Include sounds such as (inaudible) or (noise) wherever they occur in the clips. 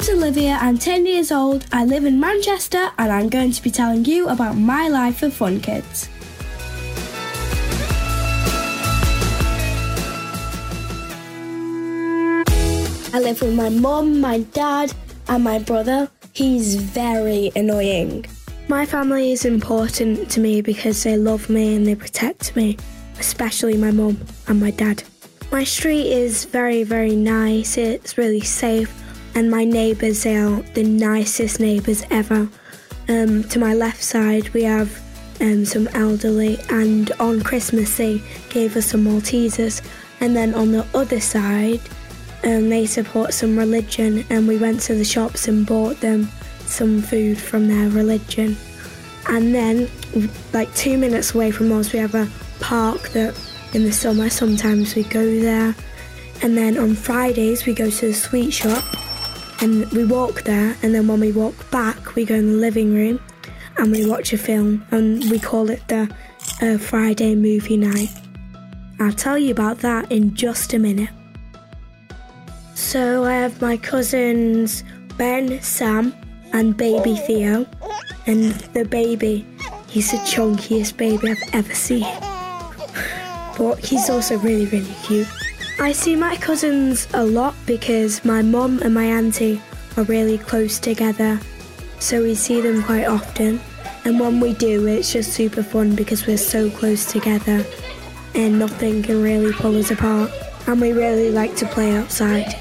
name's Olivia, I'm 10 years old, I live in Manchester, and I'm going to be telling you about my life of Fun Kids. I live with my mum, my dad, and my brother. He's very annoying. My family is important to me because they love me and they protect me, especially my mum and my dad. My street is very, very nice, it's really safe, and my neighbours they are the nicest neighbours ever. Um, to my left side, we have um, some elderly, and on Christmas, they gave us some Maltesers, and then on the other side, um, they support some religion, and we went to the shops and bought them some food from their religion. And then, like two minutes away from us, we have a park that in the summer sometimes we go there. And then on Fridays, we go to the sweet shop and we walk there. And then when we walk back, we go in the living room and we watch a film, and we call it the uh, Friday movie night. I'll tell you about that in just a minute. So I have my cousins Ben, Sam, and baby Theo. And the baby, he's the chunkiest baby I've ever seen. (laughs) But he's also really, really cute. I see my cousins a lot because my mum and my auntie are really close together. So we see them quite often. And when we do, it's just super fun because we're so close together and nothing can really pull us apart. And we really like to play outside.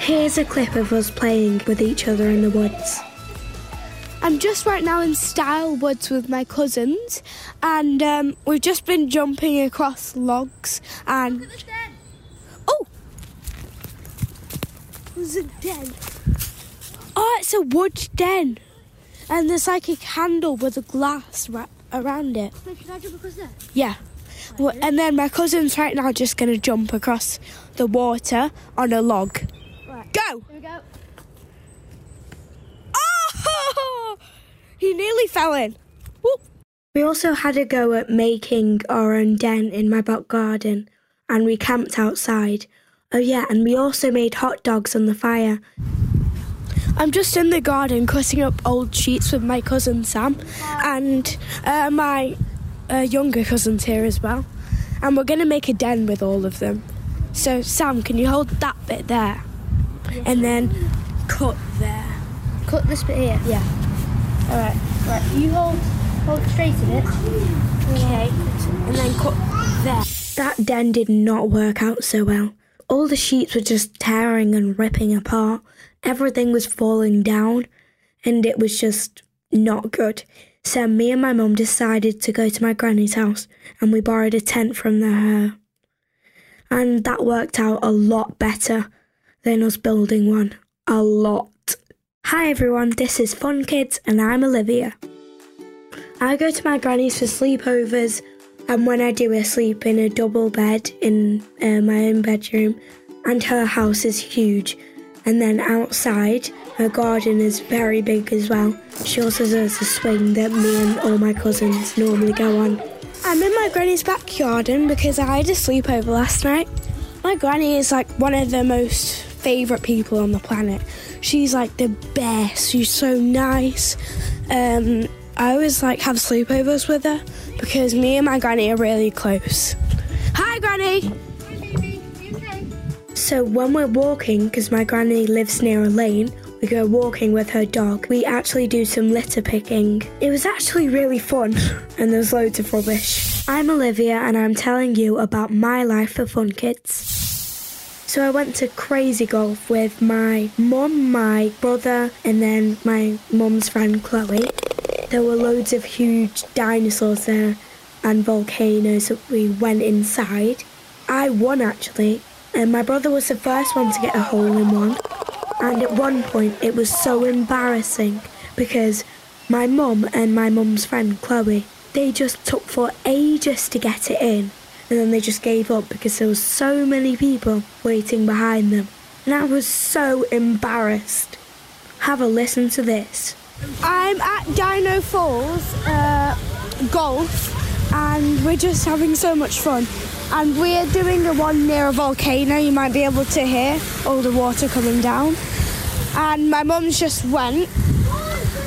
Here's a clip of us playing with each other in the woods. I'm just right now in Styal Woods with my cousins, and um, we've just been jumping across logs. And oh, there's a den. Oh, it's a wood den, and there's like a candle with a glass ra- around it. Can I jump across there? Yeah. Well, and then my cousin's right now just gonna jump across the water on a log. Right. Go! Here we go. Oh! (laughs) He nearly fell in. Whoop. We also had a go at making our own den in my back garden, and we camped outside. Oh, yeah, and we also made hot dogs on the fire. I'm just in the garden cutting up old sheets with my cousin Sam and uh, my uh, younger cousins here as well. And we're going to make a den with all of them. So, Sam, can you hold that bit there? And then cut there. Cut this bit here. Yeah. All right. Right. You hold hold straight in it. Okay. And then cut there. That den did not work out so well. All the sheets were just tearing and ripping apart. Everything was falling down, and it was just not good. So me and my mum decided to go to my granny's house, and we borrowed a tent from her. And that worked out a lot better than us building one. A lot. Hi everyone, this is Fun Kids, and I'm Olivia. I go to my granny's for sleepovers, and when I do, I sleep in a double bed in uh, my own bedroom, and her house is huge. And then outside, her garden is very big as well. She also has a swing that me and all my cousins normally go on. I'm in my granny's backyard because I had a sleepover last night. My granny is like one of the most favourite people on the planet. She's like the best. She's so nice. Um, I always like have sleepovers with her because me and my granny are really close. Hi, granny. So when we're walking, because my granny lives near a lane, we go walking with her dog. We actually do some litter picking. It was actually really fun, (laughs) and there's loads of rubbish. I'm Olivia, and I'm telling you about my life for Fun Kids. So I went to Crazy Golf with my mum, my brother, and then my mum's friend Chloe. There were loads of huge dinosaurs there and volcanoes that we went inside. I won actually, and my brother was the first one to get a hole in one. And at one point, it was so embarrassing because my mum and my mum's friend Chloe, they just took for ages to get it in. And then they just gave up because there was so many people waiting behind them. And I was so embarrassed. Have a listen to this. I'm at Dino Falls uh, Golf, and we're just having so much fun. And we're doing the one near a volcano. You might be able to hear all the water coming down. and my mum's just went.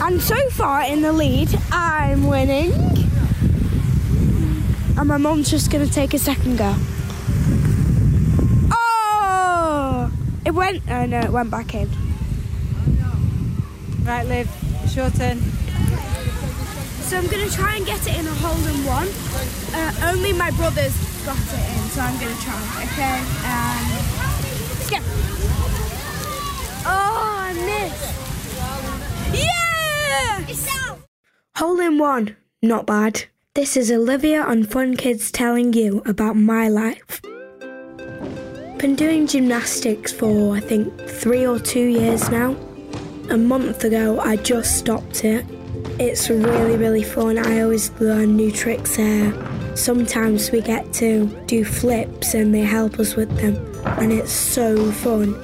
And so far in the lead, I'm winning. And my mum's just gonna take a second go. Oh! It went. Oh no, it went back in. Right, Liv, your turn. So I'm gonna try and get it in a hole in one. Uh, only my brother's got it in, so I'm gonna try. Okay. Um, let's go. Oh, I missed. Yeah! It's out. Hole in one. Not bad. This is Olivia on Fun Kids telling you about my life. Been doing gymnastics for I think three or two years now. A month ago, I just stopped it. It's really, really fun. I always learn new tricks there. Sometimes we get to do flips and they help us with them, and it's so fun.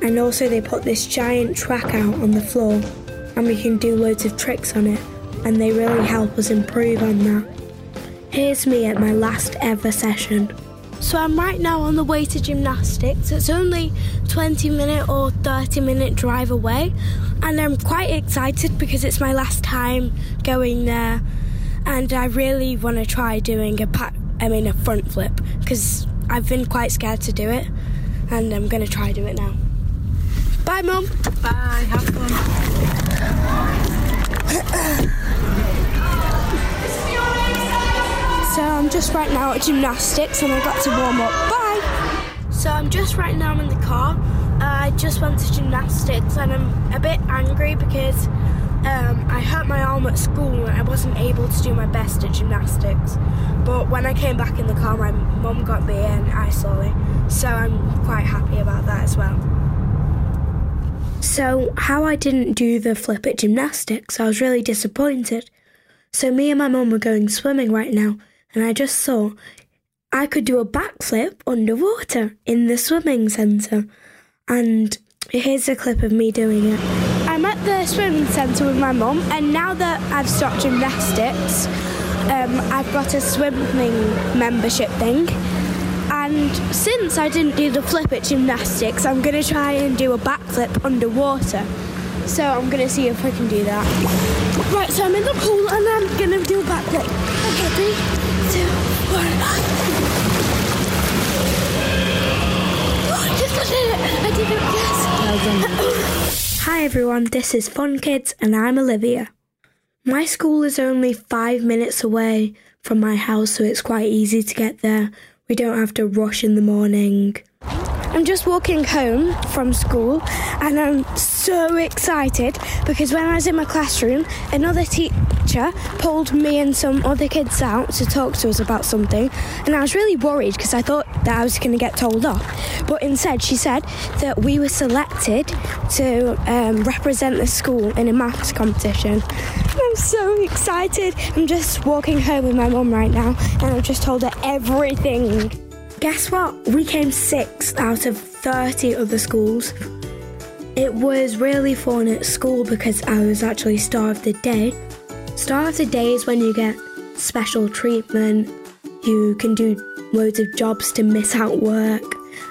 And also, they put this giant track out on the floor, and we can do loads of tricks on it, and they really help us improve on that. Here's me at my last ever session. So I'm right now on the way to gymnastics. It's only 20 minute or 30 minute drive away, and I'm quite excited because it's my last time going there, and I really want to try doing a pat. I mean a front flip because I've been quite scared to do it, and I'm gonna try do it now. Bye, mum. Bye, have fun. So I'm just right now at gymnastics and I got to warm up. Bye! So I'm just right now I'm in the car. Uh, I just went to gymnastics and I'm a bit angry because um, I hurt my arm at school and I wasn't able to do my best at gymnastics. But when I came back in the car, my mum got me in ice lolly. So I'm quite happy about that as well. So, how I didn't do the flip at gymnastics, I was really disappointed. So, me and my mum were going swimming right now, and I just saw I could do a backflip underwater in the swimming centre. And here's a clip of me doing it. I'm at the swimming centre with my mum, and now that I've stopped gymnastics, um, I've got a swimming membership thing. And since I didn't do the flip at gymnastics, I'm going to try and do a backflip underwater. So I'm going to see if I can do that. Right, so I'm in the pool and I'm going to do a backflip. Okay, three, two, I did it! I did it, yes! Hi everyone, this is Fun Kids and I'm Olivia. My school is only five minutes away from my house, so it's quite easy to get there. We don't have to rush in the morning. I'm just walking home from school and I'm so excited because when I was in my classroom, another teacher pulled me and some other kids out to talk to us about something. And I was really worried because I thought that I was going to get told off. But instead, she said that we were selected to um, represent the school in a maths competition. I'm so excited. I'm just walking home with my mum right now and I've just told her everything. Guess what? We came sixth out of 30 other schools. It was really fun at school because I was actually star of the day. Star of the day is when you get special treatment, you can do loads of jobs to miss out work,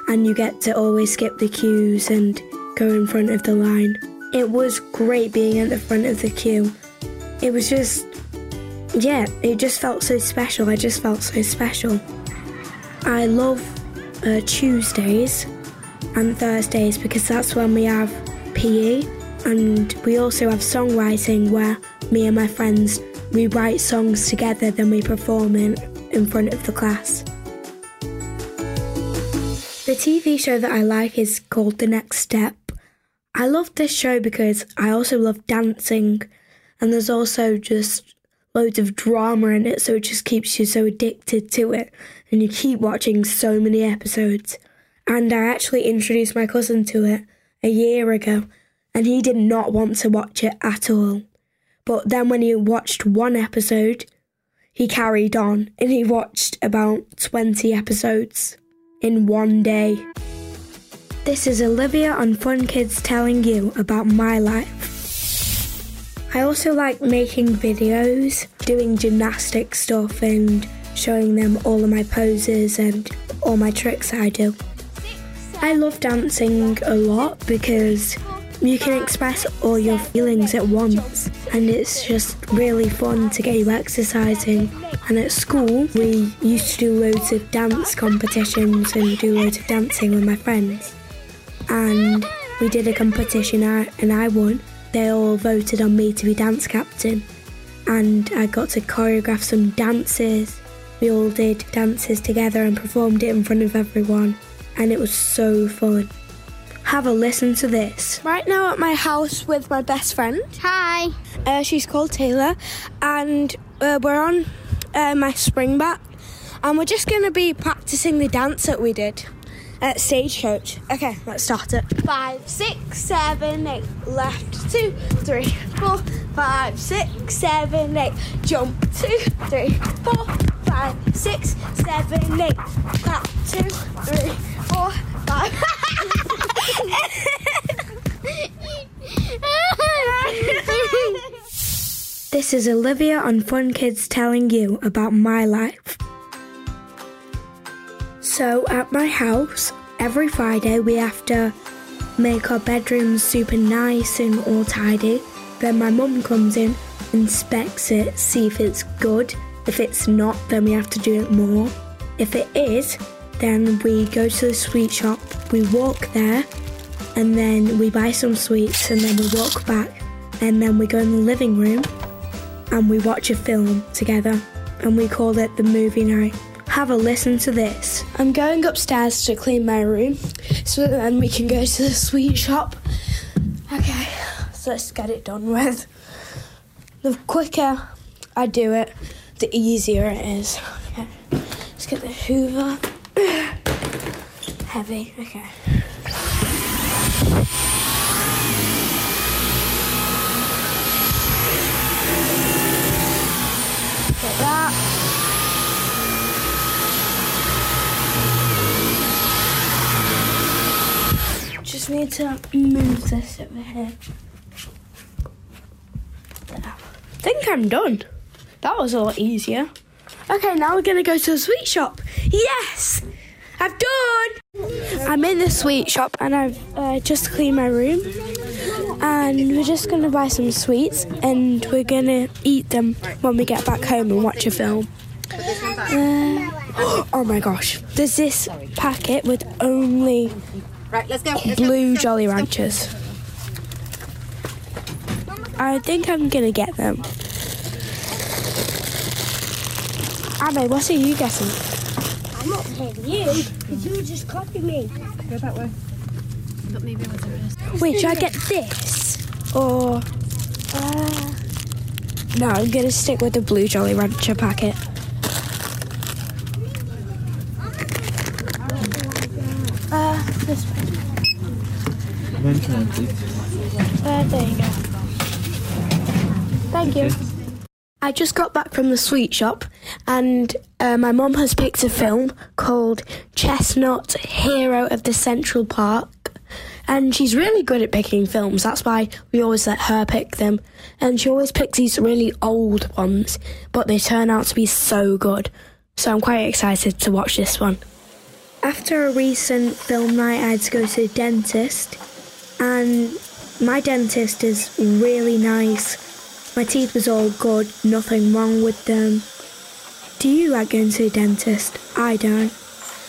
and you get to always skip the queues and go in front of the line. It was great being at the front of the queue. It was just, yeah, it just felt so special. I just felt so special. I love uh, Tuesdays and Thursdays because that's when we have PE and we also have songwriting where me and my friends we write songs together then we perform in, in front of the class. The TV show that I like is called The Next Step. I love this show because I also love dancing and there's also just loads of drama in it, so it just keeps you so addicted to it, and you keep watching so many episodes. And I actually introduced my cousin to it a year ago, and he did not want to watch it at all. But then when he watched one episode, he carried on and he watched about 20 episodes in one day. This is Olivia on Fun Kids telling you about my life. I also like making videos, doing gymnastic stuff, and showing them all of my poses and all my tricks that I do. I love dancing a lot because you can express all your feelings at once, and it's just really fun to get you exercising. And at school, we used to do loads of dance competitions and do loads of dancing with my friends. And we did a competition and I won. They all voted on me to be dance captain, and I got to choreograph some dances. We all did dances together and performed it in front of everyone, and it was so fun. Have a listen to this. Right now at my house with my best friend. Hi. Uh, she's called Taylor, and uh, we're on uh, my spring back, and we're just going to be practicing the dance that we did at Stagecoach. Okay, let's start it. Five, six, seven, eight. Left, two, three, four, five, six, seven, eight. Jump, two, three, four, five, six, seven, eight. Clap, two, three, four, five. (laughs) This is Olivia on Fun Kids telling you about my life. So, at my house, every Friday we have to make our bedrooms super nice and all tidy. Then my mum comes in, inspects it, see if it's good. If it's not, then we have to do it more. If it is, then we go to the sweet shop, we walk there, and then we buy some sweets, and then we walk back, and then we go in the living room and we watch a film together, and we call it the movie night. Have a listen to this. I'm going upstairs to clean my room so then we can go to the sweet shop. Okay, so let's get it done with. The quicker I do it, the easier it is. Okay, let's get the Hoover. (coughs) Heavy, okay. Get that. Just need to move this over here. I think I'm done. That was a lot easier. Okay, now we're gonna go to the sweet shop. Yes! I've done! I'm in the sweet shop and I've uh, just cleaned my room. And we're just gonna buy some sweets and we're gonna eat them when we get back home and watch a film. Uh, (gasps) oh my gosh, there's this packet with only Right, let's go. Let's go. blue Jolly Ranchers. I think I'm gonna get them. Abby, what are you getting? I'm not paying you because you just copied me. Go that way. But maybe what's it? Wait, should I get this? Or. Uh, no, I'm gonna stick with the blue Jolly Rancher packet. Uh, this one. Uh, there you go. Thank you. I just got back from the sweet shop, and uh, my mum has picked a film called Chestnut Hero of the Central Park. And she's really good at picking films. That's why we always let her pick them. And she always picks these really old ones, but they turn out to be so good. So I'm quite excited to watch this one. After a recent film night, I had to go to the dentist, and my dentist is really nice. My teeth was all good, nothing wrong with them. Do you like going to the dentist? I don't.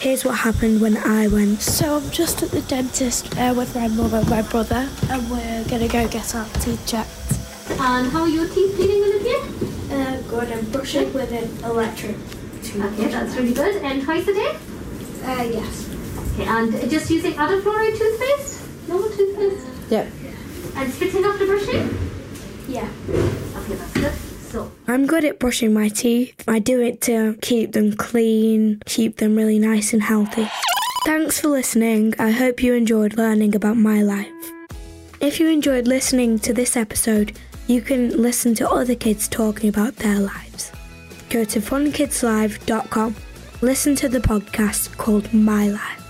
Here's what happened when I went. So I'm just at the dentist uh, with my mother and my brother, and we're gonna go get our teeth checked. And how are your teeth feeling, Olivia? Uh, good. I'm brushing with an electric tube. Okay, that's really good. And twice a day? Uh, yes. Okay, and just using other fluoride toothpaste? Normal toothpaste? Yep. And spitting after brushing? Yeah. Okay, that's good. So, I'm good at brushing my teeth. I do it to keep them clean, keep them really nice and healthy. Thanks for listening. I hope you enjoyed learning about my life. If you enjoyed listening to this episode, you can listen to other kids talking about their lives. Go to funkidslive.com. Listen to the podcast called My Life.